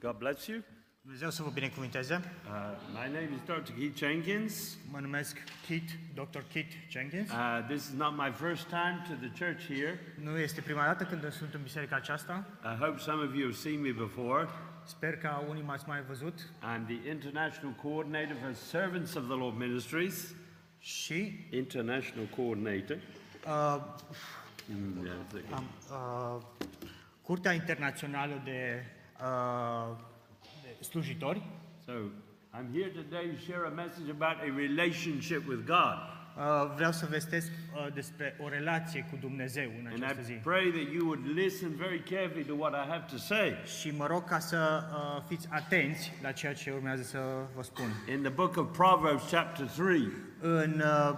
God bless you. Dumnezeu să vă binecuvinteze. Uh, my name is Dr. Keith Jenkins. Mă numesc Kit, Dr. Kit Jenkins. Uh, this is not my first time to the church here. Nu este prima dată când sunt în biserica aceasta. I hope some of you have seen me before. Sper că unii m-ați mai văzut. I'm the international coordinator for Servants of the Lord Ministries. Și International coordinator. uh, Mm, yeah, it's okay. am, uh, Curtea Internațională de, uh, de Slujitori. So I'm here today to share a message about a relationship with God. Uh, vreau să vestesc uh, despre o relație cu Dumnezeu în And această zi. I pray that you would listen very carefully to what I have to say. Și mă rog ca să uh, fiți atenți la ceea ce urmează să vă spun. In the book of Proverbs, chapter 3, În uh,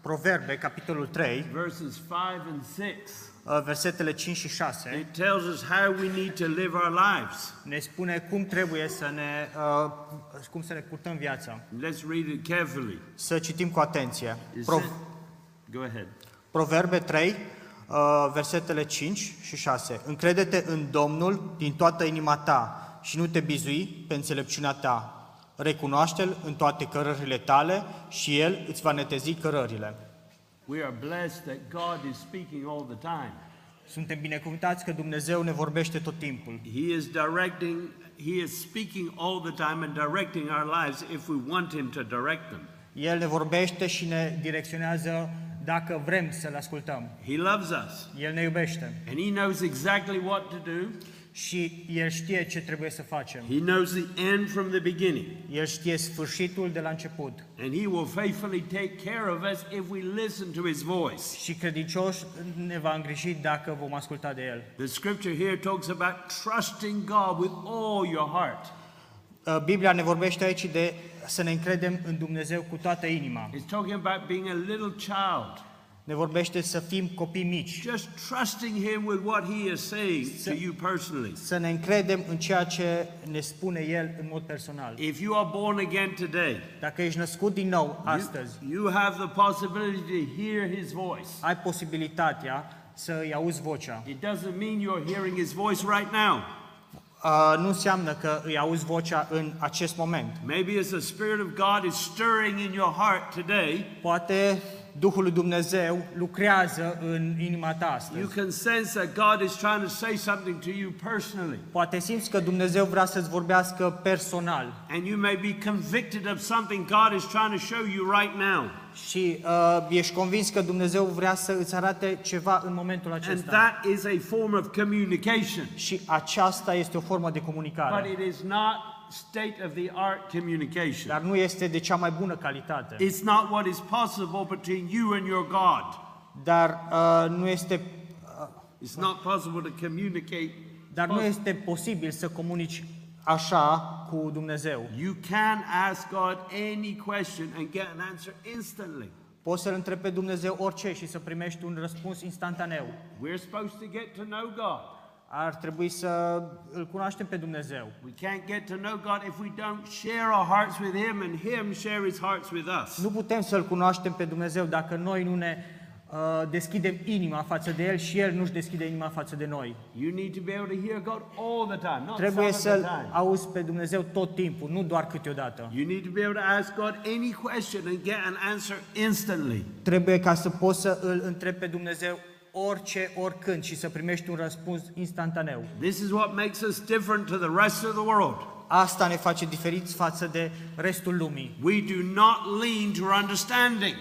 Proverbe, capitolul 3, verses 5 and 6, uh, versetele 5 și 6, it tells us how we need to live our lives. ne spune cum trebuie să ne, uh, cum să ne purtăm viața. Let's read it carefully. Să citim cu atenție. It Pro- said- Go ahead. Proverbe 3, uh, versetele 5 și 6. Încrede-te în Domnul din toată inima ta și nu te bizui pe înțelepciunea ta. Recunoaște-L în toate cărările tale și El îți va netezi cărările. We are blessed that God is speaking all the time. Suntem binecuvântați că Dumnezeu ne vorbește tot timpul. He is directing, He is speaking all the time and directing our lives if we want Him to direct them. El ne vorbește și ne direcționează dacă vrem să-L ascultăm. He loves us El ne iubește and He knows exactly what to do. Și El știe ce trebuie să facem. He knows the end from the beginning. El știe sfârșitul de la început. And He will faithfully take care of us if we listen to His voice. Și credincioș ne va îngriji dacă vom asculta de El. The scripture here talks about trusting God with all your heart. Uh, Biblia ne vorbește aici de să ne încredem în Dumnezeu cu toată inima. It's talking about being a little child, Ne vorbește să fim copii mici, just trusting Him with what He is saying to So- you personally. să ne încredem în ceea ce ne spune El în mod personal. If you are born again today, Dacă ești născut din nou you, astăzi, you have the possibility to hear His voice. ai posibilitatea să îi auzi vocea. It doesn't mean you're hearing His voice right now. Uh, nu înseamnă că îi auzi vocea în acest moment. Maybe as the Spirit of God is stirring in your heart today, Poate Duhul lui Dumnezeu lucrează în inima ta you astăzi. can sense that God is trying to say something to you personally. Poate simți că Dumnezeu vrea să-ți vorbească personal And you may be convicted of something God is trying to show you right now. și uh, ești convins că Dumnezeu vrea să îți arate ceva în momentul And acesta. that is a form of communication. Și aceasta este o formă de But comunicare, it is not state of the art communication. dar nu este de cea mai bună calitate. It's not what is possible between you and your God. Dar uh, nu este It's not possible to communicate. dar nu este posibil să comunici așa cu Dumnezeu. You can ask God any question and get an answer instantly. Poți să-L întrebi pe Dumnezeu orice și să primești un răspuns instantaneu. We're supposed to get to know God. Ar trebui să îl cunoaștem pe Dumnezeu. We can't get to know God if we don't share our hearts with Him and Him share His hearts with us. Nu putem să-L cunoaștem pe Dumnezeu dacă noi nu ne uh, deschidem inima față de El și El nu-și deschide inima față de noi. You need to be able to hear God all the time, not Trebuie some of the să-L time. auzi pe Dumnezeu tot timpul, nu doar câteodată. You need to be able to ask God any question and get an answer instantly. Trebuie ca să poți să îl întrebi pe Dumnezeu orice, oricând și să primești un răspuns instantaneu. This is what makes us different to the rest of the world. Asta ne face diferiți față de restul lumii. We do not lean to our understanding.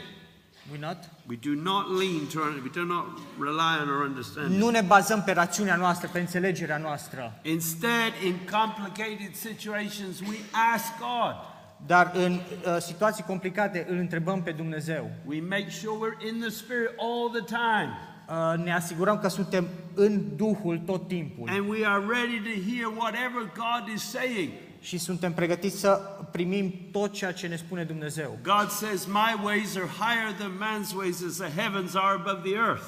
We not? We do not lean to our, we do not rely on our understanding. Nu ne bazăm pe rațiunea noastră, pe înțelegerea noastră, Instead, in complicated situations, we ask God. dar în uh, situații complicate îl întrebăm pe Dumnezeu. We make sure we're in the Spirit all the time. Uh, ne asigurăm că suntem în Duhul tot timpul And we are ready to hear whatever God is saying. și suntem pregătiți să primim tot ceea ce ne spune Dumnezeu. God says, My ways are higher than man's ways as the heavens are above the earth.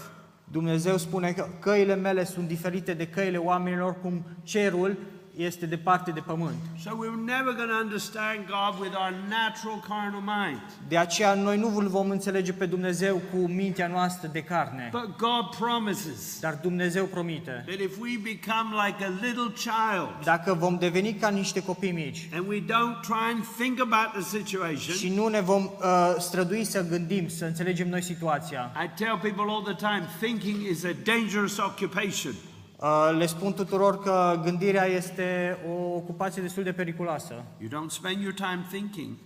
Dumnezeu spune că căile mele sunt diferite de căile oamenilor, cum cerul este departe de pământ. So we're never going to understand God with our natural carnal mind. De aceea noi nu îl vom înțelege pe Dumnezeu cu mintea noastră de carne, But God promises dar Dumnezeu promite. that if we become like a little child Dacă vom deveni ca niște copii mici and we don't try and think about the situation, și nu ne vom uh, strădui să gândim, să înțelegem noi situația, I tell people all the time thinking is a dangerous occupation. Uh, le spun tuturor că gândirea este o ocupație destul de periculoasă. You don't spend your time thinking,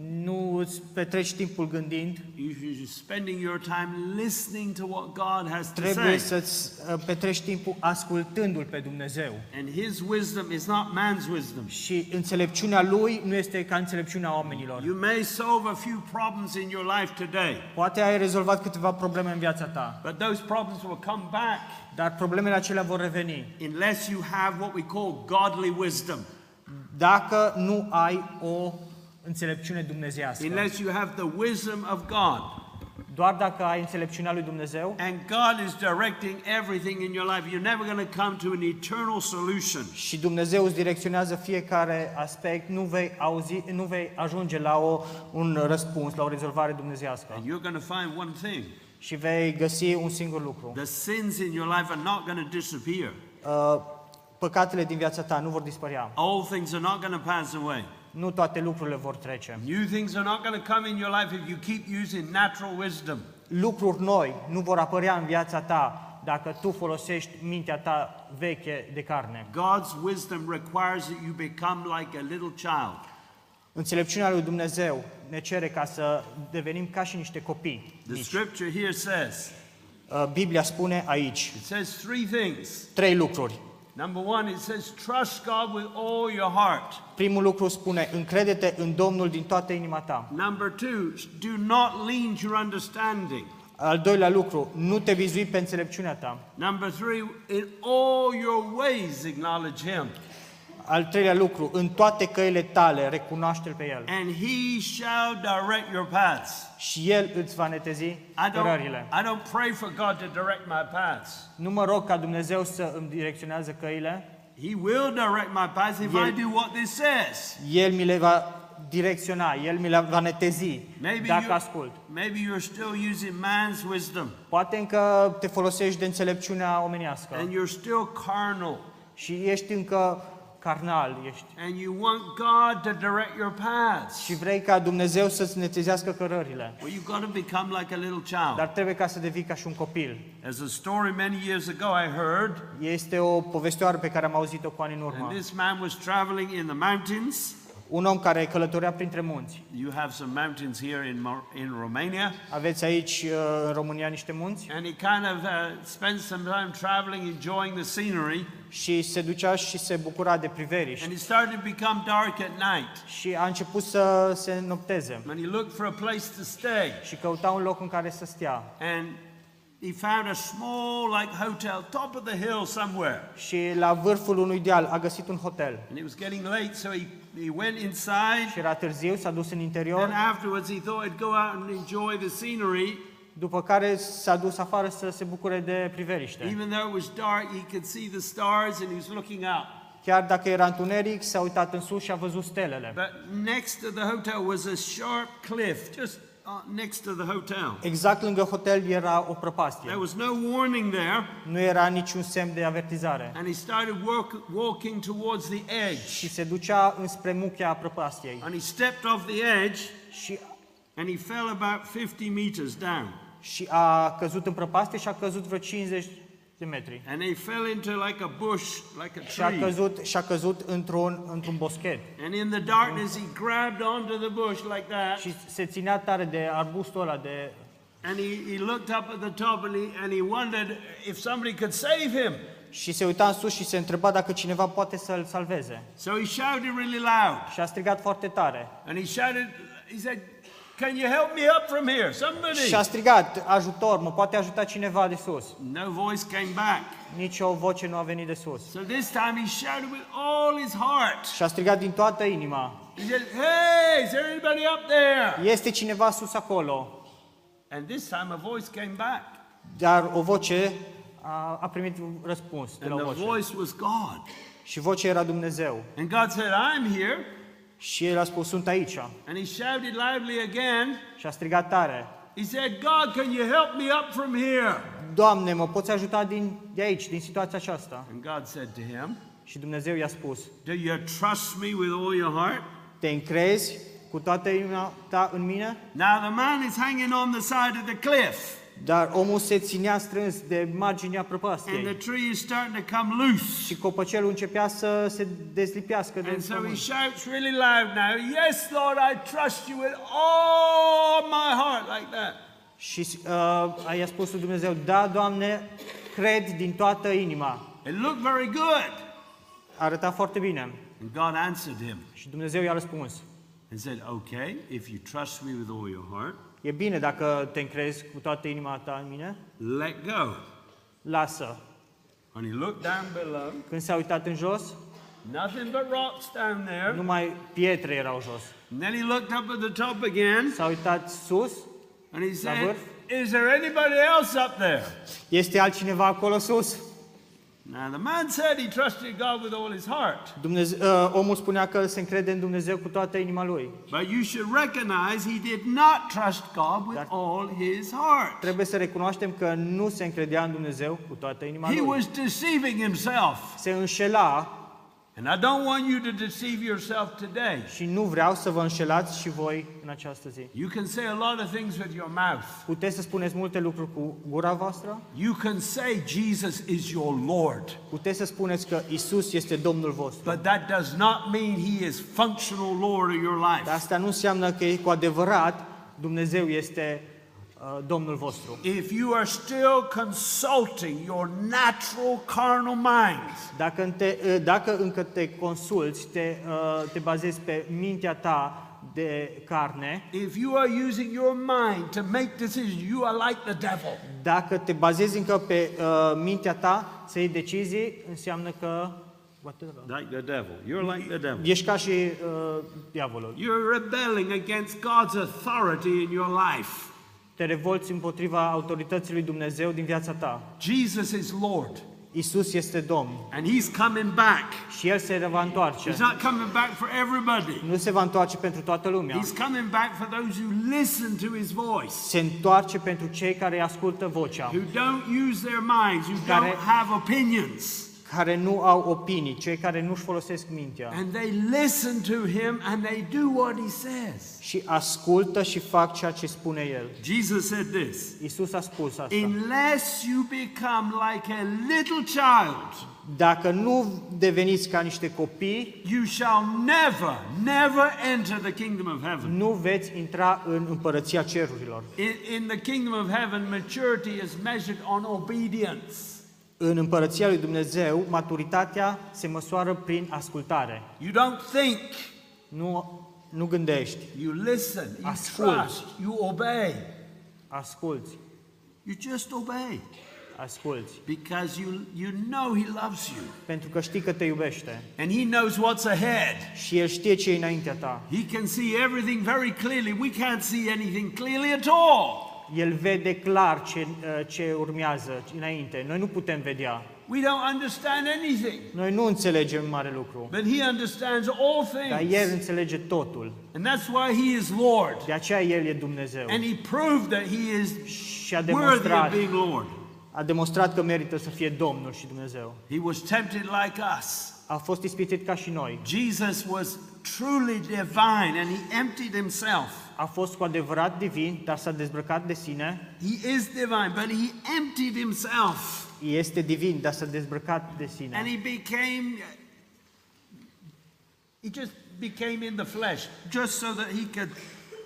Nu îți petreci timpul gândind, you- you're spending your time listening to what God has to trebuie say. să-ți uh, petreci timpul ascultându-L pe Dumnezeu. And His wisdom is not man's wisdom. Și înțelepciunea Lui nu este ca înțelepciunea oamenilor. You may solve a few problems in your life today, Poate ai rezolvat câteva probleme în viața ta, but those problems will come back dar problemele acelea vor reveni unless you have what we call godly wisdom, dacă nu ai o înțelepciune dumnezească. unless you have the wisdom of God. Doar dacă ai înțelepciunea lui Dumnezeu And God is directing everything in your life. You're never going to come to an eternal solution. și Dumnezeu îți direcționează fiecare aspect, nu vei, auzi, nu vei ajunge la o, un răspuns, la o rezolvare dumnezească. And you're going to find one thing Și vei găsi un singur lucru. the sins in your life are not going to disappear, Uh, Păcatele din viața ta nu vor dispărea. old things are not going to pass away. Nu toate lucrurile vor trece. New things are not going to come in your life if you keep using natural wisdom. Lucruri noi nu vor apărea în viața ta dacă tu folosești mintea ta veche de carne. God's wisdom requires that you become like a little child. Înțelepciunea lui Dumnezeu ne cere ca să devenim ca și niște copii The mici. scripture here says, Uh, Biblia spune aici it says three things. trei lucruri. Number one, it says, trust God with all your heart. Primul lucru spune, încrede-te în Domnul din toată inima ta. Number two, do not lean to your understanding. Al doilea lucru, nu te vizui pe înțelepciunea ta. Number three, in all your ways acknowledge Him, Al treilea lucru, în toate căile tale, recunoaște-L pe El. and He shall direct your paths. Și El îți va netezi I don't, cărările. I don't pray for God to direct my paths. Nu mă rog ca Dumnezeu să îmi direcționează căile, He will direct my paths if Yeah. I do what this says. El mi le va direcționa, El mi le va netezi Maybe, dacă you, ascult. maybe you're still using man's wisdom Poate încă te folosești de înțelepciunea omenească and you're still carnal și ești încă carnal, ești and you want God to direct your paths. și vrei ca Dumnezeu să-ți netezească cărările. Well, you've got to become like a little child. Dar trebuie ca să devii ca și un copil. As a story many years ago I heard, Este o povestioară pe care am auzit-o cu ani în urmă. and this man was traveling in the mountains. Un om care călătorea printre munți. You have some mountains here in, Mo- in Romania. Aveți aici uh, în România niște munți And he kind of uh, spent some time traveling, enjoying the scenery. și se ducea și se bucura de priveliști. And it started to become dark at night. Și a început să se nopteze And he looked for a place to stay. și căuta un loc în care să stea. And he found a small, like, hotel, top of the hill somewhere. Și la vârful unui deal a găsit un hotel. And it was getting late, so he, he went inside. Și era târziu, s-a dus în And interior, afterwards, he thought he'd go out and enjoy the scenery. după care s-a dus afară să se bucure de priveliște. Even though it was dark, he could see the stars and he was looking up. Chiar dacă era întuneric, s-a uitat în sus și a văzut stelele. But next to the hotel was a sharp cliff, just uh, next to the hotel. Exact lângă hotel era o There prăpastie. was no warning there, Nu era niciun semn de avertizare. and he started walk, walking towards the edge. Și se ducea înspre muchea prăpastiei. And he stepped off the edge, Și, and he fell about 50 meters down. și a căzut în prăpastie și a căzut vreo 50 de metri. And he fell into like a bush, like Și a a tree. căzut, și a căzut într-un, într-un boschet. And in the darkness, he grabbed onto the bush like that, Și se ținea tare de arbustul ăla de... and he, he looked up at the top, and he, and he wondered if somebody could save him. Și se uita în sus și se întreba dacă cineva poate să-l salveze. So he shouted really loud, Și a strigat foarte tare. and he shouted, he said, Can you help me up from here? Somebody. Și a strigat, ajutor, mă poate ajuta cineva de sus. No voice came back. Nici o voce nu a venit de sus. So this time he shouted with all his heart. Și a strigat din toată inima. He said, Hey, is there anybody up there? Este cineva sus acolo. And this time a voice came back. Dar o voce a, a primit un răspuns de And la o the voce. voice was God. Și vocea era Dumnezeu. And God said, I'm here. Și el a spus, sunt aici. And he shouted loudly again. Și a strigat tare. He said, God, can you help me up from here? Doamne, mă poți ajuta din, de aici, din situația aceasta? And God said to him, Și Dumnezeu i-a spus, Do you trust me with all your heart? te încrezi cu toată inima ta în mine? Now the man is hanging on the side of the cliff, Dar omul se ținea strâns de marginea and the prăpastiei. tree is starting to come loose. Și copăcelul începea să se dezlipească de And so he pământ. shouts really loud now, Yes, Lord, I trust you with all my heart, like that. Și uh, i-a spus lui Dumnezeu, da, Doamne, cred din toată inima. It looked very good. Arăta foarte bine. And God answered him Și Dumnezeu i-a răspuns, and said, Okay, if you trust me with all your heart, e bine dacă te încrezi cu toată inima ta în mine, let go. lasă. And he looked down below, Când s-a uitat în jos, nothing but rocks down there. numai pietre erau jos. And then he looked up at the top again S-a uitat sus, and he La said, vârf. Is there anybody else up there? este altcineva acolo sus? Dumnezeu, uh, omul spunea că se încrede în Dumnezeu cu toată inima lui. But you should recognize he did not trust God with That- all his heart. Trebuie să recunoaștem că nu se încredea în Dumnezeu cu toată inima He lui. was deceiving himself. Se înșela And I don't want you to deceive yourself today. și nu vreau să vă înșelați și voi în această zi. You can say a lot of things with your mouth. Puteți să spuneți multe lucruri cu gura voastră, You can say Jesus is your Lord. puteți să spuneți că Isus este Domnul vostru. But that does not mean he is functional Lord of your life. Dar asta nu înseamnă că cu adevărat Dumnezeu este uh, Domnul vostru. If you are still consulting your natural carnal mind, Dacă, te, uh, dacă încă te consulți, te, uh, te bazezi pe mintea ta de carne, if you are using your mind to make decisions, you are like the devil. dacă te bazezi încă pe uh, mintea ta să iei decizii, înseamnă că whatever. Like the devil. You're like the devil. ești ca și uh, diavolul. You're rebelling against God's authority in your life. Te revolți împotriva autorității lui Dumnezeu din viața ta. Jesus is Lord, Isus este Domn and He's coming back. și El se va întoarce. He's not coming back for everybody. Nu se va întoarce pentru toată lumea. He's coming back for those who listen to His voice, Se întoarce pentru cei care ascultă vocea, who don't use their minds, who Care- don't have opinions, care nu au opinii, cei care nu-și folosesc mintea and they listen to Him and they do what He says. și ascultă și fac ceea ce spune El. Jesus said this. Isus a spus asta. Unless you become like a little child, Dacă nu deveniți ca niște copii, you shall never, never enter the kingdom of heaven. nu veți intra în împărăția cerurilor. In, in the kingdom of heaven, maturity is measured on obedience. În împărăția lui Dumnezeu, maturitatea se măsoară prin ascultare. You don't think, Nu, nu gândești, you listen, you Ascult. trust, you obey. asculți, You just obey asculți. because you, you know He loves you Pentru că știi că te iubește and He knows what's ahead. și El știe ce e înaintea ta. He can see everything very clearly. We can't see anything clearly at all. El vede clar ce, uh, ce urmează înainte. Noi nu putem vedea. We don't understand anything, Noi nu înțelegem mare lucru. but He understands all Dar El things. înțelege totul. And that's why He is Lord. De aceea El e Dumnezeu. And He proved that He is Și a worthy of demonstrat, being Lord. a demonstrat că merită să fie Domnul și Dumnezeu. He was tempted like us. A fost ispitit ca și noi. Jesus was truly divine and He emptied Himself. A fost cu adevărat divin, dar s-a dezbrăcat de sine. He is divine, but He emptied Himself. Este divin, dar s-a dezbrăcat de And. He became, He just became in the flesh, just so that He could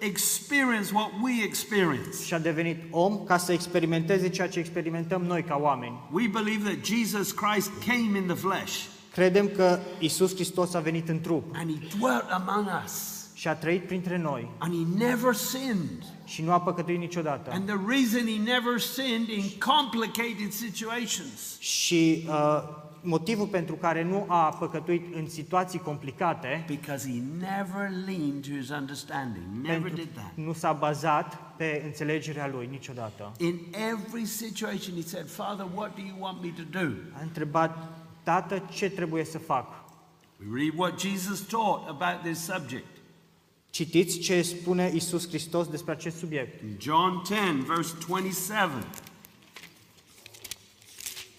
experience what we experience. Și a devenit om ca să experimenteze ceea ce experimentăm noi ca oameni. We believe that Jesus Christ came in the flesh Credem că Isus Hristos a venit în trup and He dwelt among us. și a trăit printre noi And He never sinned. și nu a păcătuit niciodată. And the reason He never sinned in complicated situations Și uh, motivul pentru care nu a păcătuit în situații complicate, because He never leaned to His understanding. Never pentru did that. nu s-a bazat pe înțelegerea lui niciodată. In every situation, He said, Father, what do you want me to do? A întrebat Tată, ce trebuie să fac? We read what Jesus taught about this subject. Citiți ce spune Isus Hristos despre acest subiect. In John 10, verse 27.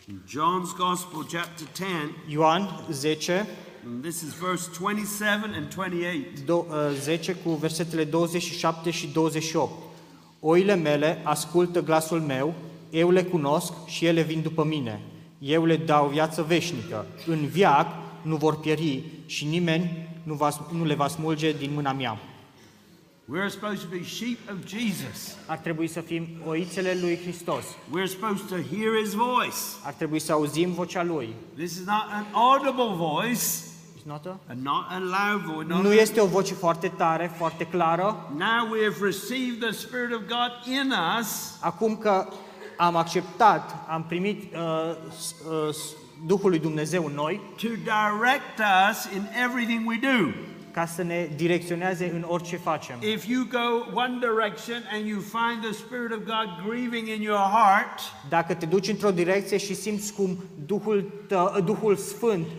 In John's Gospel, chapter 10, Ioan 10, and this is verse 27 and 28. do, uh, 10 cu versetele 27 și 28. Oile mele ascultă glasul meu, eu le cunosc și ele vin după mine. Eu le dau viață veșnică. În viac nu vor pieri și nimeni nu, va, nu le va smulge din mâna mea. We're supposed to be sheep of Jesus. Ar trebui să fim oițele lui Hristos. We're supposed to hear his voice. Ar trebui să auzim vocea lui. This is not an audible voice, It's not a- and not a loud voice. Not Nu este o voce foarte tare, foarte clară. Now we have received the Spirit of God in us. Acum că am acceptat, am primit uh, s- uh, s- Duhul lui Dumnezeu în noi, to direct us in everything we do. ca să ne direcționeze în orice facem. If you go one direction and you find the Spirit of God grieving in your heart, Dacă te duci într-o direcție și simți cum Duhul, tă, Duhul Sfânt uh,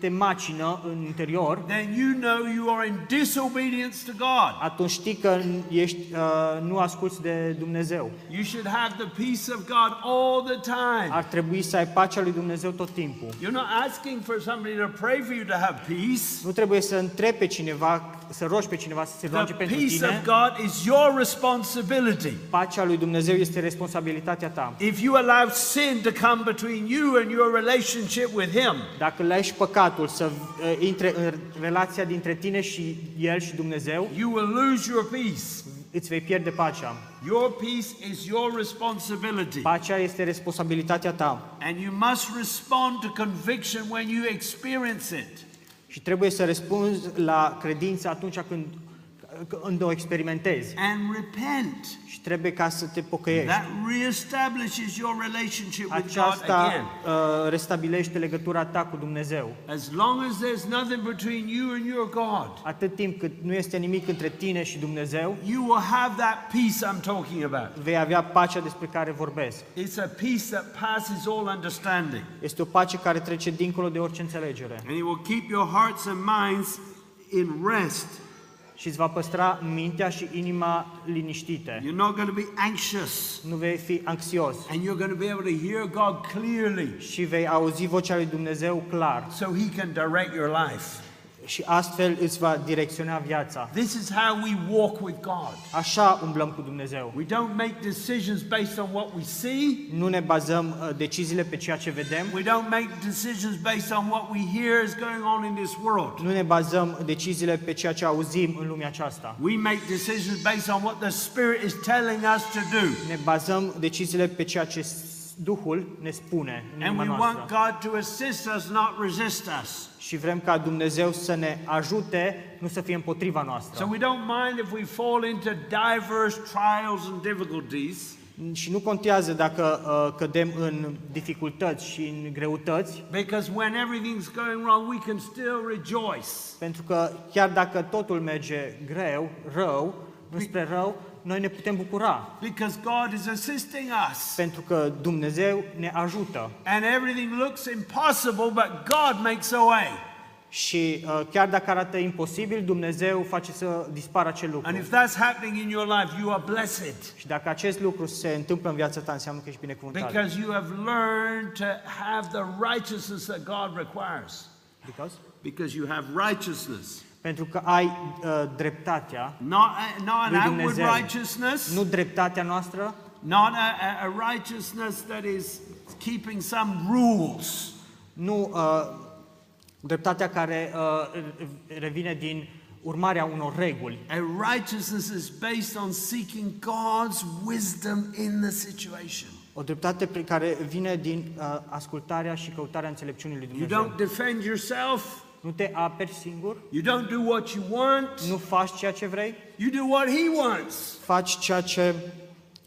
te macină în interior, then you know you are in disobedience to God. atunci știi că ești, uh, nu asculți de Dumnezeu. You should have the peace of God all the time. Ar trebui să ai pacea lui Dumnezeu tot timpul. You're not asking for somebody to pray for you to have peace. Nu trebuie să întrebi pe cineva, să rogi pe cineva să se roage The pentru peace tine. of God is your responsibility. Pacea lui Dumnezeu este responsabilitatea ta. If you allow sin to come between you and your relationship with Him, Dacă lași păcatul să uh, intre în relația dintre tine și El și Dumnezeu, you will lose your peace. îți vei pierde pacea. Your peace is your responsibility. Pacea este responsabilitatea ta And you must respond to conviction when you experience it. Și trebuie să răspunzi la credință atunci când, când o experimentezi And repent. și trebuie ca să te pocăiești. That reestablishes your relationship with God Aceasta again. uh, restabilește legătura ta cu Dumnezeu. As long as there's nothing between you and your God, Atât timp cât nu este nimic între tine și Dumnezeu, you will have that peace I'm talking about. vei avea pacea despre care vorbesc. It's a peace that passes all understanding. Este o pace care trece dincolo de orice înțelegere And it will keep your hearts and minds in rest. Și îți va păstra mintea și inima liniștite. You're not going to be anxious. Nu vei fi anxios And you're going to be able to hear God clearly și vei auzi vocea lui Dumnezeu clar so He can direct your life. Și astfel îți va direcționa viața. This is how we walk with God. Așa umblăm cu Dumnezeu. We don't make decisions based on what we see. Nu ne bazăm uh, deciziile pe ceea ce vedem, We don't make decisions based on what we hear is going on in this world. nu ne bazăm deciziile pe ceea ce auzim în lumea aceasta. We make decisions based on what the Spirit is telling us to do. Ne bazăm deciziile pe ceea ce s- Duhul ne spune în And inima we want noastră. God to assist us, not resist us. Și vrem ca Dumnezeu să ne ajute, nu să fie împotriva So noastră. we don't mind if we fall into diverse trials and difficulties Și nu contează dacă uh, cădem în dificultăți și în greutăți, because when everything's going wrong, we can still rejoice. pentru că chiar dacă totul merge greu, rău, înspre rău, noi ne putem bucura, Because God is assisting us. pentru că Dumnezeu ne ajută. And everything looks impossible, but God makes a way. Și uh, chiar dacă arată imposibil, Dumnezeu face să dispară acel lucru. And if that's happening in your life, you are blessed Și dacă acest lucru se întâmplă în viața ta, înseamnă că ești binecuvântat. because you have learned to have the righteousness that God requires. Because? Because you have righteousness. Pentru că ai uh, dreptatea, Not, a, not an Lui outward Dumnezeu. righteousness, nu dreptatea noastră, not a, a, a righteousness that is keeping some rules, nu uh, dreptatea care uh, revine din urmarea unor reguli. A righteousness is based on seeking God's wisdom in the situation. O dreptate pe care vine din uh, ascultarea și căutarea înțelepciunii lui You Dumnezeu. don't defend yourself, Nu te aperi singur, you don't do what you want, nu faci ceea ce vrei, you do what He wants. faci ceea ce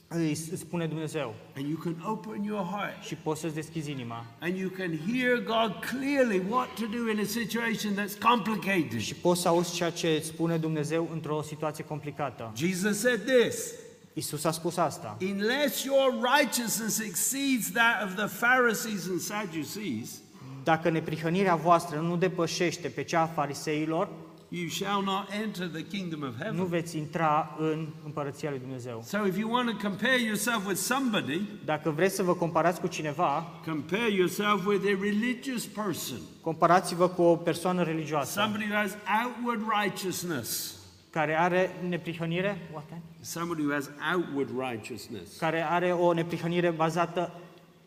îi îți spune Dumnezeu And you can open your heart și poți să-ți deschizi inima. and you can hear God clearly what to do in a situation that's complicated. Și poți să auzi ceea ce îți spune Dumnezeu într-o situație complicată. Jesus said this Isus a spus asta. Unless your righteousness exceeds that of the Pharisees and Sadducees, Dacă neprihănirea voastră nu depășește pe cea a fariseilor, you shall not enter the kingdom of nu heaven. veți intra în împărăția lui Dumnezeu. So if you want to compare yourself with somebody, Dacă vreți să vă comparați cu cineva, compare yourself with a religious person. comparați-vă cu o persoană religioasă Somebody who has outward righteousness. care are neprihănire, What? Somebody who has outward righteousness. care are o neprihănire bazată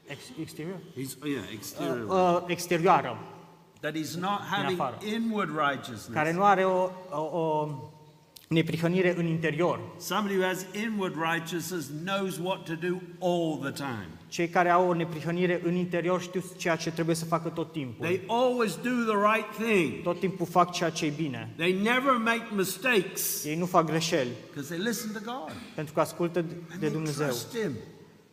ex, exterior, He's, yeah, exterior. uh, exterioară, that he's not having afară. inward righteousness. care nu are o, o, o neprihănire în interior. Somebody who has inward righteousness knows what to do all the time. Cei care au o neprihănire în interior știu ceea ce trebuie să facă tot timpul. They always do the right thing. Tot timpul fac ceea ce e bine. They never make mistakes Ei nu fac greșeli, because they listen to God pentru că ascultă and de they Dumnezeu trust Him.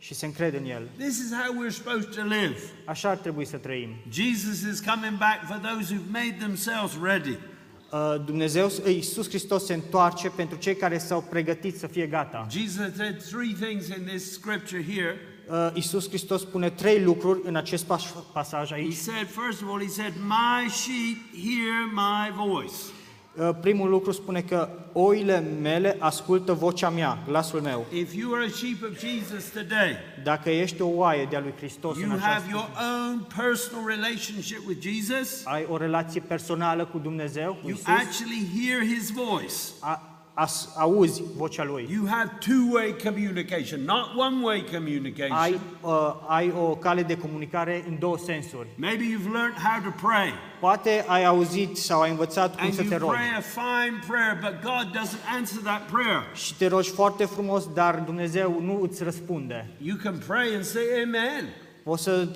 Și se încred în El. This is how we're supposed to live. Așa ar trebui să trăim. Jesus is coming back for those who've made themselves ready. Uh, Dumnezeu, Iisus Hristos se întoarce pentru cei care s-au pregătit să fie gata. Jesus said three things in this scripture here. Uh, Iisus Hristos spune trei lucruri în acest pas- pasaj He aici. said, first of all, He said, My sheep hear my voice. Uh, Primul lucru spune că oile mele ascultă vocea mea, glasul meu. If you are a sheep of Jesus today, Dacă ești o oaie de-a lui Hristos în You have această your own personal relationship with Jesus. ai o relație personală cu Dumnezeu, cu You Isus, actually hear his voice. a, as, auzi vocea Lui. You have two-way communication, not one-way Ai, communication. uh, ai o cale de comunicare în două sensuri. Maybe you've learned how to pray Poate ai auzit sau ai învățat cum and să you te rogi pray a fine prayer, but God doesn't answer that prayer. și te rogi foarte frumos, dar Dumnezeu nu îți răspunde. You can pray and say amen. Poți să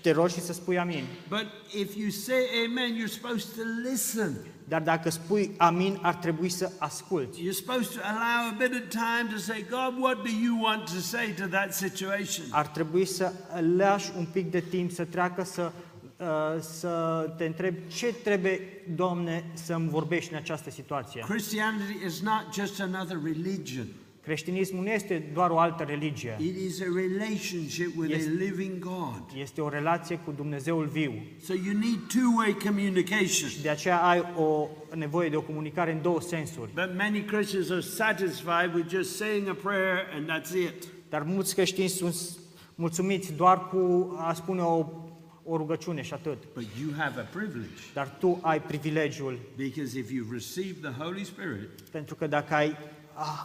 te rogi și să spui amin. But if you say amen, you're supposed to listen. Dar dacă spui amin, ar trebui să asculți. You're supposed to allow a bit of time to say, God, what do you want to say to that situation? Ar trebui să lași un pic de timp să treacă să, uh, să te întrebi ce trebuie, Doamne, să-mi vorbești în această situație. Christianity is not just another religion. Creștinismul nu este doar o altă religie. It is a relationship with Yes. a living God. Este o relație cu Dumnezeul viu. So you need two-way communication. Și de aceea ai o nevoie de o comunicare în două sensuri. But many Christians are satisfied with just saying a prayer and that's it. Dar mulți creștini sunt mulțumiți doar cu a spune o, o rugăciune și atât. But you have a privilege Dar tu ai privilegiul, because if you've received the Holy Spirit, pentru că dacă ai, ah,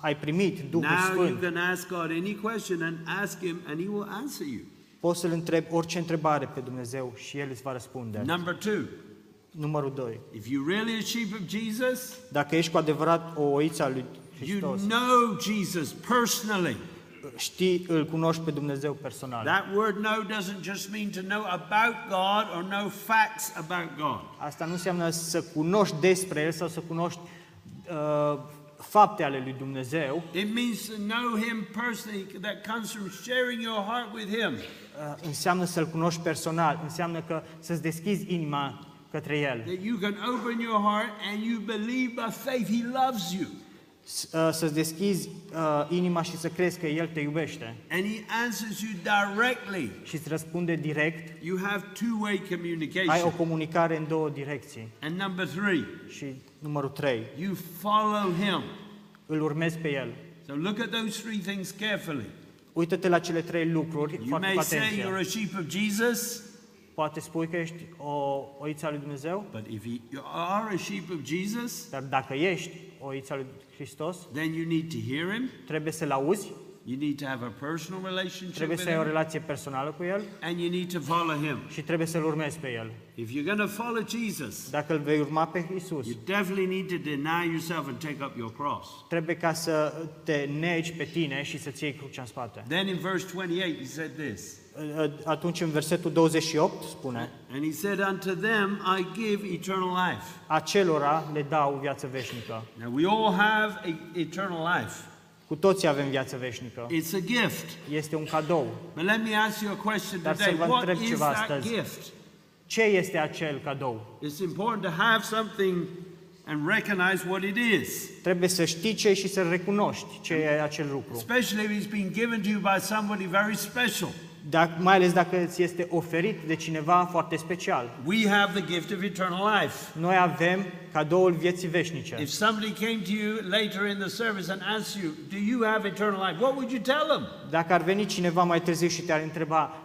ai primit Duhul now you Sfânt, can ask God any question and ask Him and He will answer you. poți să-L întrebi orice întrebare pe Dumnezeu și El îți va răspunde. Number two, Numărul 2. if you're really a sheep of Jesus, Dacă ești cu adevărat o oiță a lui you Hristos, know Jesus personally. știi, îl cunoști pe Dumnezeu personal. That word know doesn't just mean to know about God or know facts about God. Asta nu înseamnă să cunoști despre El sau să cunoști uh, fapte ale lui Dumnezeu. It means to know Him personally, that comes from sharing your heart with Him. Uh, înseamnă să-L cunoști personal, înseamnă că să-ți deschizi inima către El, That you can open your heart and you believe by faith He loves you. S- uh, să-ți deschizi uh, inima și să crezi că El te iubește And He answers you directly. și îți răspunde direct. You have two-way Ai o communication. comunicare în două direcții. And number three, Și numărul 3, you follow Him. îl urmezi pe El. So look at those three things carefully. Uită-te la cele trei lucruri You foarte may cu say atenție. you're a sheep of Jesus, Poate spui că ești o oiță a lui Dumnezeu, but if you are a sheep of Jesus, dar dacă ești o oiță a lui Hristos, then you need to hear Him. trebuie să-L auzi, You need to have a personal relationship trebuie with să ai o Him, relație personală cu El and you need to follow Him. și trebuie să-L urmezi pe El. If you're going to follow Jesus, Dacă îl vei urma pe Isus, you definitely need to deny yourself and take up your cross. trebuie ca să te negi pe tine și să-ți iei crucea în spate. Then in verse 28, He said this. Atunci în versetul 28 spune, And he said, Unto them I give eternal life. acelora le dau viață veșnică. Now we all have a, eternal life. Cu toții avem viață veșnică. It's a gift. Este un cadou. But let me ask you a question Dar să today. vă What întreb is ceva that astăzi. gift? Ce este acel cadou? It's important to have something and recognize what it is, Trebuie să știi ce și să recunoști ce e acel lucru. especially if it's been given to you by somebody very special. Dacă, mai ales dacă ți este oferit de cineva foarte special. We have the gift of eternal life. Noi avem cadoul vieții veșnice. If somebody came to you later in the service and asked you, Do you have eternal life? What would you tell them? Dacă ar veni cineva mai târziu și te-ar întreba,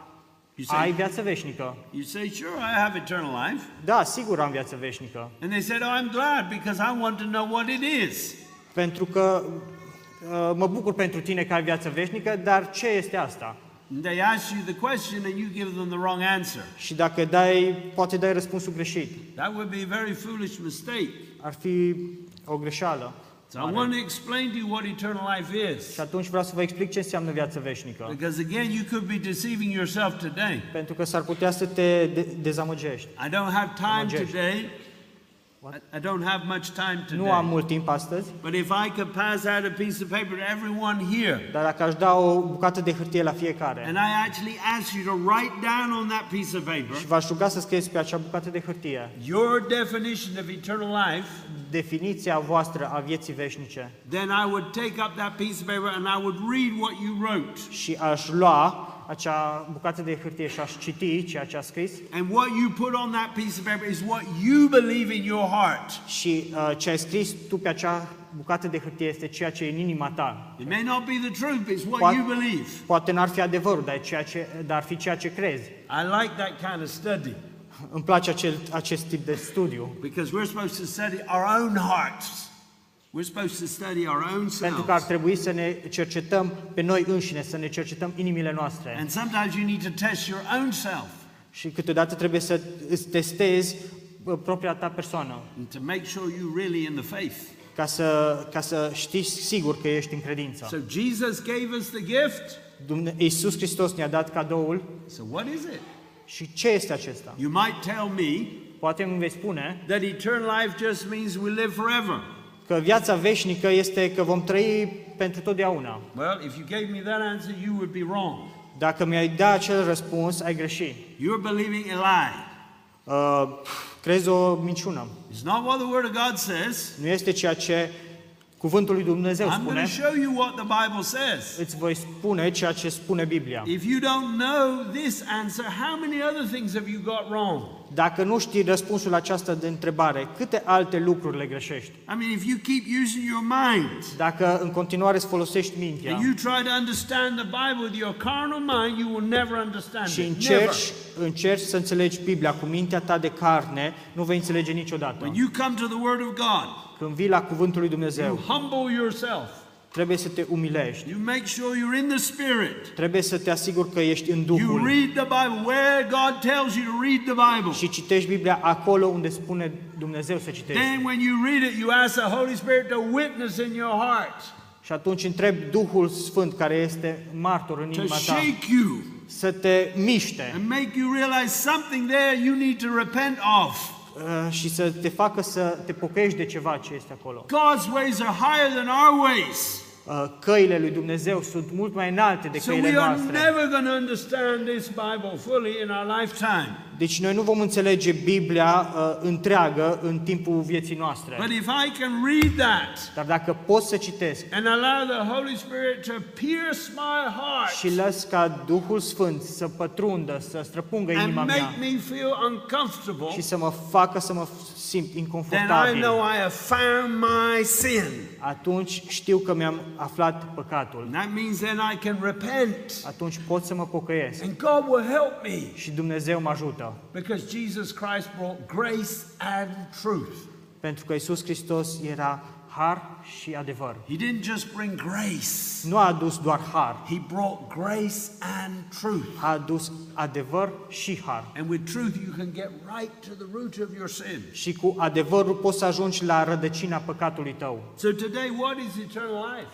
You ai say, viață veșnică? you say, Sure, I have eternal life. Da, sigur am viață veșnică. And they said, Oh, I'm glad because I want to know what it is. Pentru că uh, mă bucur pentru tine că ai viață veșnică, dar ce este asta? And they ask you the question and you give them the wrong answer. Și dacă dai, poate dai răspunsul greșit. That would be a very foolish mistake. Ar fi o greșeală. So I want to explain to you what eternal life is. Și atunci vreau să vă explic ce înseamnă viață veșnică. Because again, you could be deceiving yourself today. Pentru că s-ar putea să te de- dezamăgești. I don't have time Amăgești. today. I- I don't have much time Nu am today. mult timp astăzi, But if I could pass out a piece of paper to everyone here, dar dacă aș da o bucată de hârtie la fiecare. and I actually ask you to write down on that piece of paper și v-aș ruga să scrieți pe acea bucată de hârtie. your definition of eternal life, definiția voastră a vieții veșnice. then I would take up that piece of paper and I would read what you wrote. și aș lua acea bucată de hârtie și aș citi ceea ce a scris And what you put on that piece of paper is what you believe in your heart. și uh, ce ai scris tu pe acea bucată de hârtie este ceea ce e în inima ta. It may not be the truth, but it's what Poate- you believe. Poate n-ar fi adevărul, dar, e ceea ce, dar ar fi ceea ce crezi. I like that kind of study Îmi place acel, acest tip de studiu, because we're supposed to study our own hearts. Pentru că ar selves. trebui să ne cercetăm pe noi înșine, să ne cercetăm inimile noastre. And sometimes you need to test your own self Și câteodată trebuie să îți testezi uh, propria ta persoană, and to make sure you're really in the faith. ca să, ca să știi sigur că ești în credință. So Jesus gave us the gift. Dumne- Iisus Hristos ne-a dat cadoul So what is it? și ce este acesta? You might tell me Poate îmi vei spune that eternal life just means we live forever. Că viața veșnică este că vom trăi pentru totdeauna. Well, if you gave me that answer, you would be wrong. Dacă mi-ai da acel răspuns, ai greși. You're believing a lie. Uh, crezi o minciună. It's not what the Word of God says. Nu este ceea ce cuvântul lui Dumnezeu I'm going spune. to show you what the Bible says. Îți voi spune ceea ce spune Biblia. If you don't know this answer, how many other things have you got wrong? Dacă nu știi răspunsul la această de întrebare, câte alte lucruri le greșești? I mean, if you keep using your mind Dacă în continuare îți folosești mintea and you try to understand the Bible with your carnal mind, you will never understand și it. Never. încerci, încerci să înțelegi Biblia cu mintea ta de carne, nu vei înțelege niciodată. When you come to the Word of God, Când vii la cuvântul lui you Dumnezeu, humble yourself. Trebuie să te umilești. You make sure you're in the Spirit. Trebuie să te asiguri că ești în You Duhul read the Bible where God tells you to read the Bible. și citești Biblia acolo unde spune Dumnezeu să citești. Then, when you read it, you ask the Holy Spirit to witness in your heart, Și atunci întrebi Duhul Sfânt care este martor în to inima ta shake you să te miște and make you realize something there you need to repent of. Uh, și să te facă să te pocăiești de ceva ce este acolo. God's ways are higher than our ways. Uh, Căile lui Dumnezeu sunt mult mai înalte de So căile we are noastre. never going to understand this Bible fully in our lifetime. Deci noi nu vom înțelege Biblia uh, întreagă în timpul vieții noastre. But if I can read that Dar dacă pot să citesc and allow the Holy Spirit to pierce my heart și las ca Duhul Sfânt să pătrundă, să străpungă and inima make mea me feel uncomfortable, și să mă facă să mă simt then I inconfortabil, know I have found my sin. atunci știu că mi-am aflat păcatul. And that means then I can repent Atunci pot să mă pocăiesc and God will help me și Dumnezeu mă ajută. because Jesus Christ brought grace and truth. Pentru că Isus Hristos era har și adevăr. He didn't just bring grace, Nu a adus doar har, He brought grace and truth. a adus adevăr și har. And with truth, you can get right to the root of your sin. Și cu adevărul poți să ajungi la rădăcina păcatului tău. So today, what is eternal life?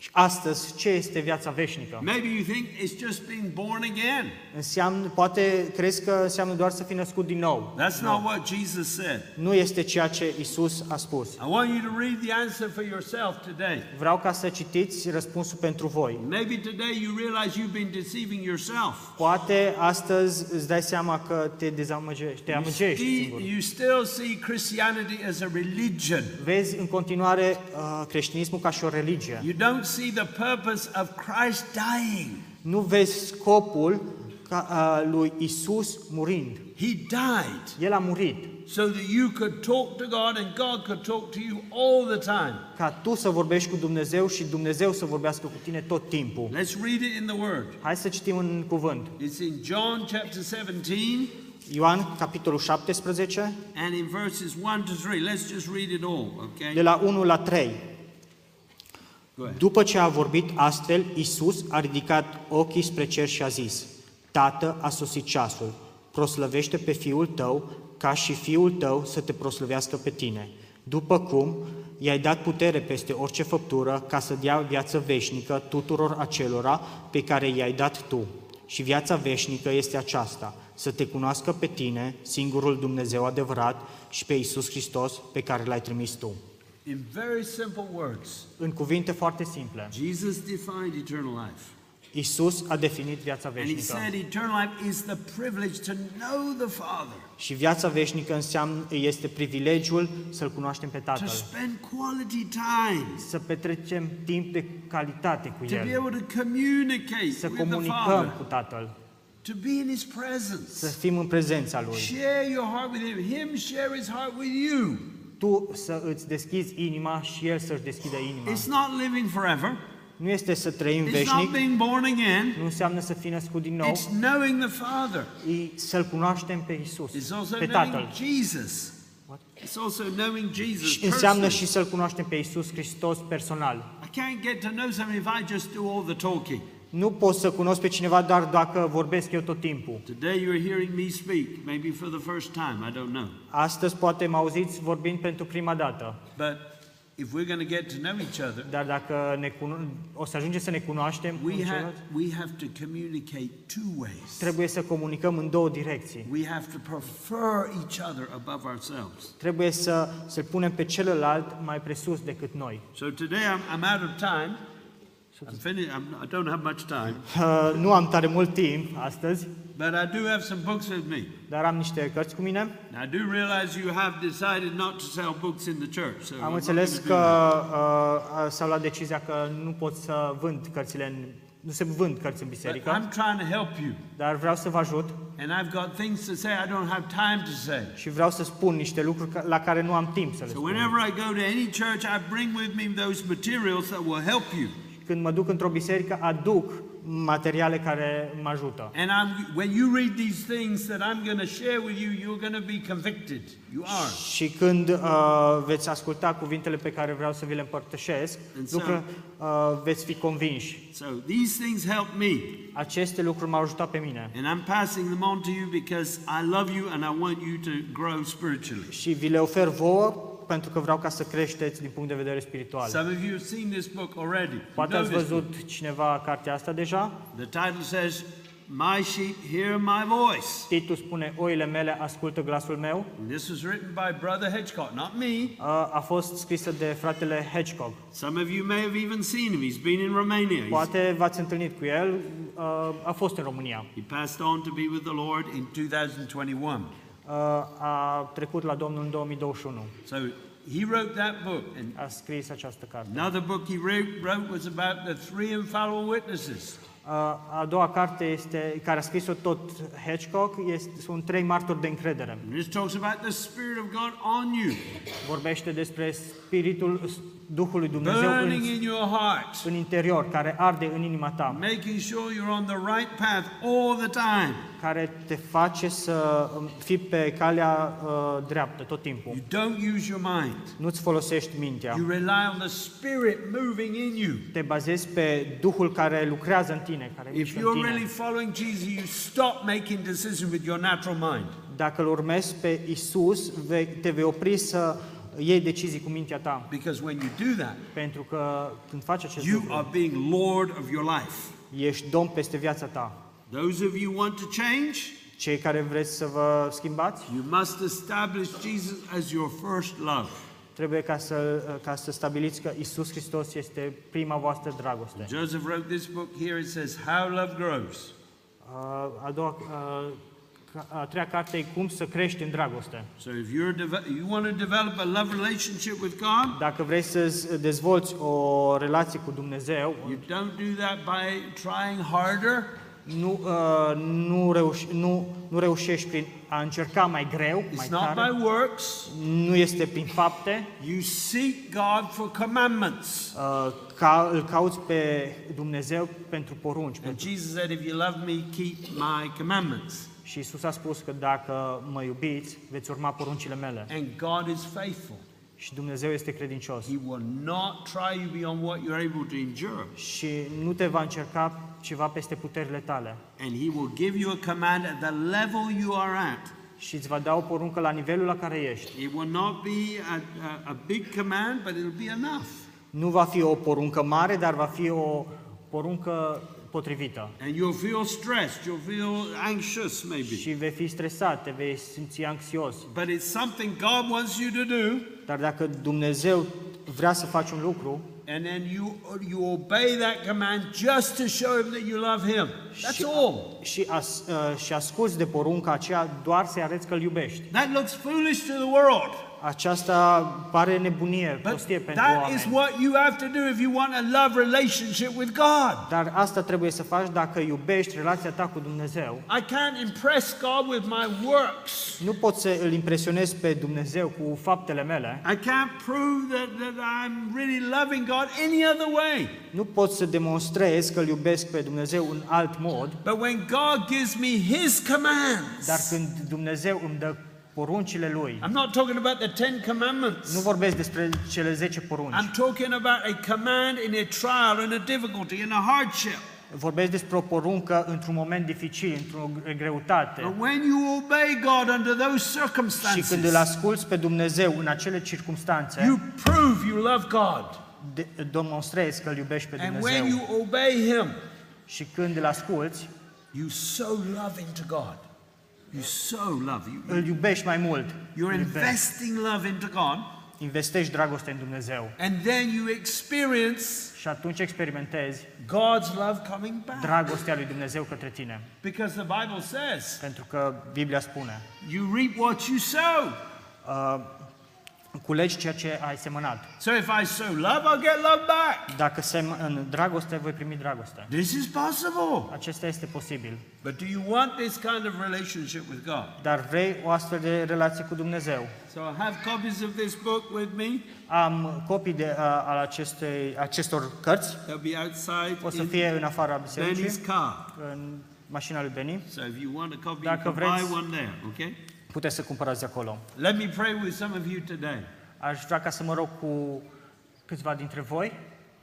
Și astăzi, ce este viața veșnică? Maybe you think it's just being born again. Înseamnă, poate crezi că înseamnă doar să fii născut din nou. That's not what Jesus said. Nu este ceea ce Isus a spus. I want you to read the answer for yourself today. Vreau ca să citiți răspunsul pentru voi. Maybe today you realize you've been deceiving yourself. Poate astăzi îți dai seama că te dezamăgești, te You, amăgești see- singur. you still see Christianity as a religion. Vezi în continuare uh, creștinismul ca și o religie. You don't see the purpose of Christ dying. nu vezi scopul ca, a, lui Isus murind. He died El a murit so that you could talk to God and God could talk to you all the time. ca tu să vorbești cu Dumnezeu și Dumnezeu să vorbească cu tine tot timpul. Let's read it in the Word. Hai să citim în cuvânt. It's in John chapter 17 Ioan, capitolul 17, and in verses 1 to 3. Let's just read it all, okay? de la 1 la 3. Go ahead. După ce a vorbit astfel, Isus a ridicat ochii spre cer și a zis, Tată, a sosit ceasul, proslăvește pe Fiul tău, ca și Fiul tău să te proslăvească pe tine. După cum i-ai dat putere peste orice făptură, ca să dea viață veșnică tuturor acelora pe care i-ai dat tu. Și viața veșnică este aceasta, să te cunoască pe tine, singurul Dumnezeu adevărat, și pe Isus Hristos pe care l-ai trimis tu. In very simple words, În cuvinte foarte simple, Jesus defined eternal life. Isus a definit viața And he veșnică. said eternal life is the privilege to know the Father, Și viața veșnică înseamnă, este privilegiul să-L cunoaștem pe to Tatăl, spend quality time, să petrecem timp de calitate cu to be El, able to communicate să with the comunicăm Father, cu Tatăl, to be in His să presence. fim în prezența Lui. Share your heart with Him, Him share His heart with you. Tu să îți deschizi inima și El să-și deschidă inima. It's not living forever, Nu este să trăim it's not veșnic, being born again, nu înseamnă să fii născut din nou, it's knowing the Father. e să-L cunoaștem pe Isus, It's also pe knowing Tatăl. Jesus. Și înseamnă personally. și să-L cunoaștem pe Isus Hristos personal. I can't get to know somebody if I just do all the talking. Nu pot să cunosc pe cineva doar dacă vorbesc eu tot timpul. Today you're hearing me speak, maybe for the first time, I don't know. Astăzi poate mă auziți vorbind pentru prima dată, But if we're going to get to know each other, dar dacă ne cuno- o să ajungem să ne cunoaștem, we unii have, ceilalți, we have to communicate two ways. trebuie să comunicăm în două direcții. We have to prefer each other above ourselves. Trebuie să să punem pe celălalt mai presus decât noi. So today I'm, I'm out of time. I'm finished. I'm, I don't have much time, Uh, nu am tare mult timp astăzi, but I do have some books with me. dar am niște cărți cu mine. I do realize you have decided not to sell books in the church. So I'm Am not înțeles gonna că do that. uh, s-a luat decizia că nu pot să vând cărțile, în, nu se vând cărți în But biserică, I'm trying to help you, dar vreau să vă ajut and I've got things to say I don't have time to say. și vreau să spun niște lucruri ca- la care nu am timp să le So spun. whenever I go to any church, I bring with me those materials that will help you. Când mă duc într-o biserică, aduc materiale care mă ajută. And I'm, when you read these things that I'm going to share with you, you're going to be convicted. You are. Și când uh, veți asculta cuvintele pe care vreau să vi le împărtășesc, And so- lucruri, uh, veți fi convinși. So these things help me, Aceste lucruri m-au ajutat pe mine and I'm passing them on to you because I love you and I want you to grow spiritually. și vi le ofer vouă pentru că vreau ca să creșteți din punct de vedere spiritual. Some of you have seen this book already. You Poate know ați this book. văzut cineva cartea asta deja? The title says, My sheep hear my voice. Titlul spune, oile mele ascultă glasul meu. And this was written by Brother Hitchcock, not me. Uh, A fost scrisă de fratele Hedgecock. Some of you may have even seen him. He's been in Romania. He's- Poate v-ați întâlnit cu el, uh, a fost în România. he passed on to be with the Lord in 2021. Uh, A trecut la Domnul în 2021. So he wrote that book. And A scris această carte. another book he wrote, wrote was about the three infallible witnesses. Uh, A doua carte este, care a scris-o tot Hedgecock, este, sunt trei martori de încredere. And this talks about the Spirit of God on you, Vorbește despre spiritul Duhului Dumnezeu burning în, in your heart, în interior, care arde în inima ta, making sure you're on the right path all the time. care te face să um, fii pe calea uh, dreaptă tot timpul. You don't use your mind. Nu-ți folosești mintea. You rely on the Spirit moving in you. Te bazezi pe Duhul care lucrează în tine, care If mișcă în you're tine. really following Jesus, you stop making decisions with your natural mind. Dacă îl urmezi pe Isus, vei, te vei opri să iei decizii cu mintea ta. Because when you do that, Pentru că când faci acest you lucru, are being Lord of your life. ești domn peste viața ta. Those of you want to change, Cei care vreți să vă schimbați, you must establish Jesus as your first love. trebuie ca să, ca să stabiliți că Isus Hristos este prima voastră dragoste. Joseph wrote this book here. It says, How Love Grows. Uh, A doua uh, ca- a treia carte e cum să crești în dragoste. So if you're deve- you want to develop a love relationship with God, Dacă vrei să dezvolți o relație cu Dumnezeu, you don't do that by trying harder. nu, uh, nu, reuși, nu, nu reușești prin a încerca mai greu, mai It's not tare, by works. nu este prin fapte, You seek God for commandments. uh, ca, îl cauți pe Dumnezeu pentru porunci. And Pentru, Jesus said, if you love me, keep my commandments. Și Isus a spus că dacă mă iubiți, veți urma poruncile mele. And God is faithful. Și Dumnezeu este credincios. He will not try you beyond what you're able to endure. Și nu te va încerca ceva peste puterile tale. And He will give you a command at the level you are at. Și îți va da o poruncă la nivelul la care ești. It will not be a, a, a big command, but it'll be enough. Nu va fi o poruncă mare, dar va fi o poruncă potrivită. And you'll feel stressed, you'll feel anxious maybe. Și vei fi stresat, te vei simți anxios. But it's something God wants you to do, Dar dacă Dumnezeu vrea să faci un lucru and then you, you obey that command just to show Him that you love Him. That's all. și, as, uh, și asculți de porunca aceea doar să-i arăți că îl iubești. That looks foolish to the world. Aceasta pare nebunie, But prostie pentru that is oameni. what you have to do if you want a love relationship with God. Dar asta trebuie să faci dacă iubești relația ta cu Dumnezeu. I can't impress God with my works. Nu pot să îl impresionez pe Dumnezeu cu faptele mele. I can't prove that, that I'm really loving God any other way. Nu pot să demonstrez că îl iubesc pe Dumnezeu în alt mod. But when God gives me His commands, Dar când Dumnezeu îmi dă poruncile Lui, I'm not talking about the Ten Commandments. nu vorbesc despre cele 10 porunci. I'm talking about a command in a trial, in a difficulty, in a hardship. Vorbesc despre o poruncă într-un moment dificil, într-o greutate. But when you obey God under those Și când îl circumstances, asculți pe Dumnezeu în acele circumstanțe, you prove you love God. de- demonstrezi că îl iubești pe And Dumnezeu. when you obey Him, Și când îl asculți, you so love into God. You so love. You, îl iubești mai mult. you're Îl iubești. investing love into God, Investești dragoste în Dumnezeu. and then you experience Și atunci experimentezi God's love coming back. dragostea lui Dumnezeu către tine. Because the Bible says, Pentru că Biblia spune, you reap what you sow. uh, culegi ceea ce ai semănat. So if I sow love, I'll get love back. Dacă sem în dragoste, voi primi dragoste. This is possible. Acesta este posibil. But do you want this kind of relationship with God? Dar vrei o astfel de relație cu Dumnezeu? So I have copies of this book with me. Am copii de, uh, al acestei, acestor cărți. They'll be outside O să in fie în afara Benny's bisericii, car. în mașina lui Benny. So if you want a copy, you Dacă can vreți- buy one there, okay? Puteți să cumpărați de acolo. Let me pray with some of you today. Aș vrea ca să mă rog cu câțiva dintre voi.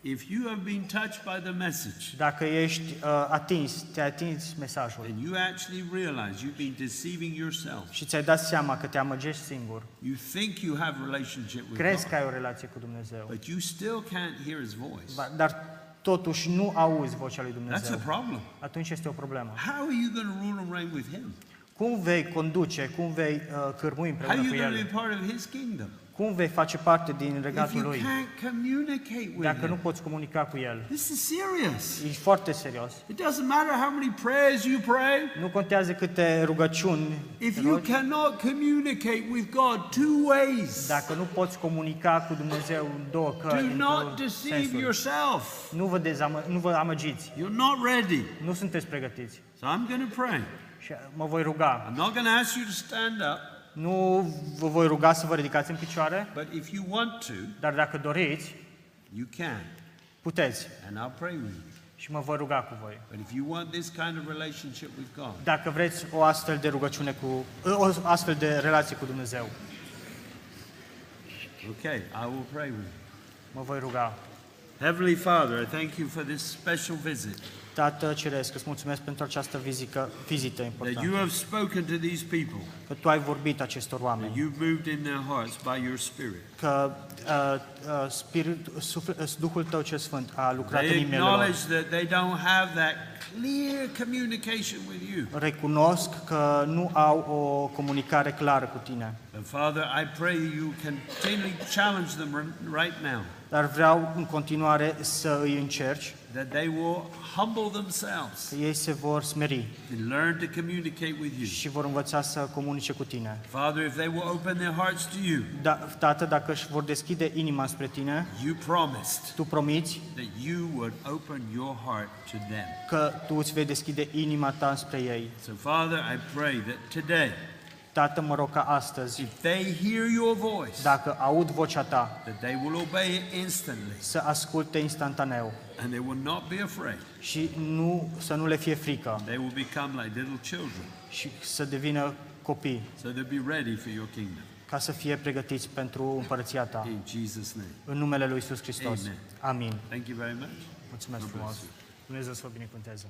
If you have been touched by the message Dacă ești uh, atins, te-ai atins mesajul and you actually realize you've been deceiving yourself, și ți-ai dat seama că te amăgești singur, you think you have a relationship with crezi God, că ai o relație cu Dumnezeu, but you still can't hear His voice. ba- dar totuși nu auzi vocea lui That's a Dumnezeu, problem. atunci este o problemă. How are you going to rule and reign with Him? Cum vei conduce, cum vei uh, cârmui How are împreună you cu going to be El? part of His kingdom? Cum vei face parte din If regatul you Lui can't communicate with dacă nu Him, poți comunica cu El? this is serious. E foarte serios. It doesn't matter how many prayers you pray. Nu contează câte rugăciuni If te you rogi, cannot communicate with God two ways, dacă nu poți comunica cu Dumnezeu în două do căi, în două not deceive sensuri, yourself. nu vă, dezamă, nu vă amăgiți, You're not ready. nu sunteți pregătiți. So I'm going to pray. Și mă voi ruga. I'm not going to ask you to stand up, Nu vă voi ruga să vă ridicați în picioare, but if you want to, dar dacă doriți, you can. puteți. And I'll pray with you. Și mă voi ruga cu voi. But if you want this kind of relationship with God, Dacă vreți o astfel de rugăciune cu, o astfel de relație cu Dumnezeu, okay, I will pray with you. mă voi ruga. Heavenly Father, I thank you for this special visit. Tată Ceresc, îți mulțumesc pentru această vizită, vizită That you importantă. have spoken to these people. Că Tu ai vorbit acestor That oameni. you've moved in their hearts by your Spirit. Că uh, uh, spirit, sufle, uh, Duhul Tău cel Sfânt a lucrat în They inimile lor. acknowledge that they don't have that clear communication with you. Recunosc că nu au o comunicare clară cu Tine. And Father, I pray you continually challenge them r- right now Dar vreau în continuare să îi încerci, that they will humble themselves că ei se vor smeri and learn to communicate with you. și vor învăța să comunice cu tine. Father, if they will open their hearts to you, Da, Tată, dacă își vor deschide inima spre tine, you promised tu promiți that you would open your heart to them. că tu îți vei deschide inima ta spre ei. So, Father, I pray that today, Tată, mă rog ca astăzi, if they hear your voice, dacă aud vocea ta, that they will obey it instantly să asculte instantaneu and they will not be afraid. și nu, să nu le fie frică They will become like little children, și să devină copii, so they'll be ready for your kingdom. ca să fie pregătiți pentru împărăția ta. In Jesus' name. În numele lui Isus Hristos. Amen. Amin. Thank you very much. Mulțumesc God frumos. bless you. Dumnezeu să vă binecuvânteze.